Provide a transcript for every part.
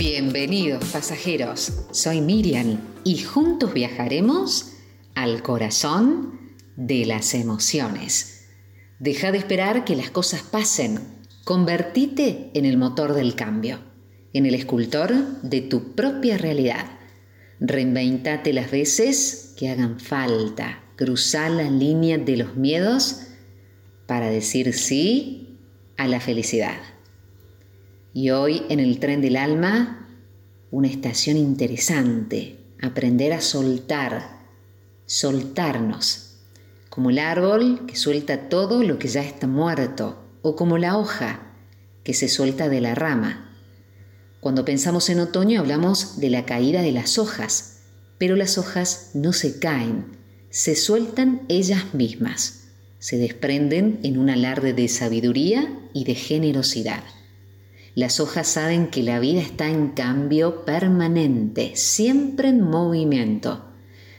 Bienvenidos pasajeros, soy Miriam y juntos viajaremos al corazón de las emociones. Deja de esperar que las cosas pasen, convertite en el motor del cambio, en el escultor de tu propia realidad. Reinventate las veces que hagan falta, cruzar la línea de los miedos para decir sí a la felicidad. Y hoy en el tren del alma, una estación interesante, aprender a soltar, soltarnos, como el árbol que suelta todo lo que ya está muerto, o como la hoja que se suelta de la rama. Cuando pensamos en otoño hablamos de la caída de las hojas, pero las hojas no se caen, se sueltan ellas mismas, se desprenden en un alarde de sabiduría y de generosidad. Las hojas saben que la vida está en cambio permanente, siempre en movimiento.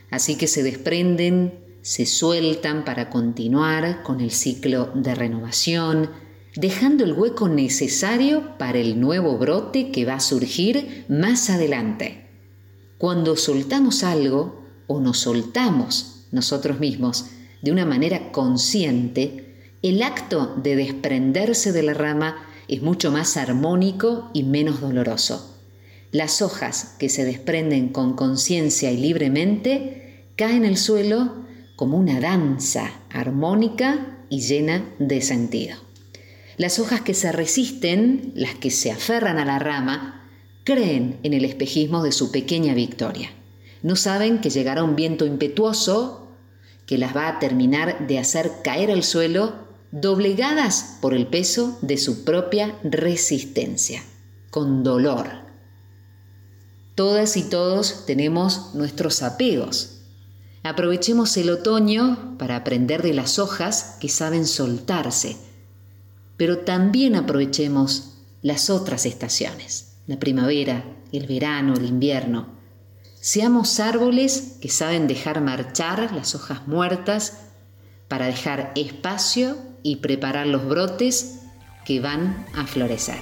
Así que se desprenden, se sueltan para continuar con el ciclo de renovación, dejando el hueco necesario para el nuevo brote que va a surgir más adelante. Cuando soltamos algo o nos soltamos nosotros mismos de una manera consciente, el acto de desprenderse de la rama es mucho más armónico y menos doloroso. Las hojas que se desprenden con conciencia y libremente caen al suelo como una danza armónica y llena de sentido. Las hojas que se resisten, las que se aferran a la rama, creen en el espejismo de su pequeña victoria. No saben que llegará un viento impetuoso que las va a terminar de hacer caer al suelo doblegadas por el peso de su propia resistencia, con dolor. Todas y todos tenemos nuestros apegos. Aprovechemos el otoño para aprender de las hojas que saben soltarse, pero también aprovechemos las otras estaciones, la primavera, el verano, el invierno. Seamos árboles que saben dejar marchar las hojas muertas para dejar espacio y preparar los brotes que van a florecer.